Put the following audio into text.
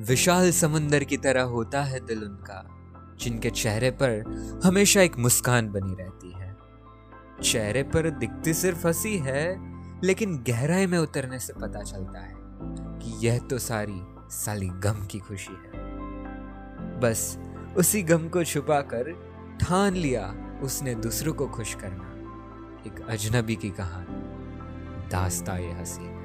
विशाल समुंदर की तरह होता है दिल उनका, जिनके चेहरे पर हमेशा एक मुस्कान बनी रहती है। चेहरे पर दिखती सिर्फ़ हँसी है, लेकिन गहराई में उतरने से पता चलता है कि यह तो सारी साली गम की खुशी है। बस उसी गम को छुपाकर ठान लिया उसने दूसरों को खुश करना, एक अजनबी की कहानी दास्ता ये हसी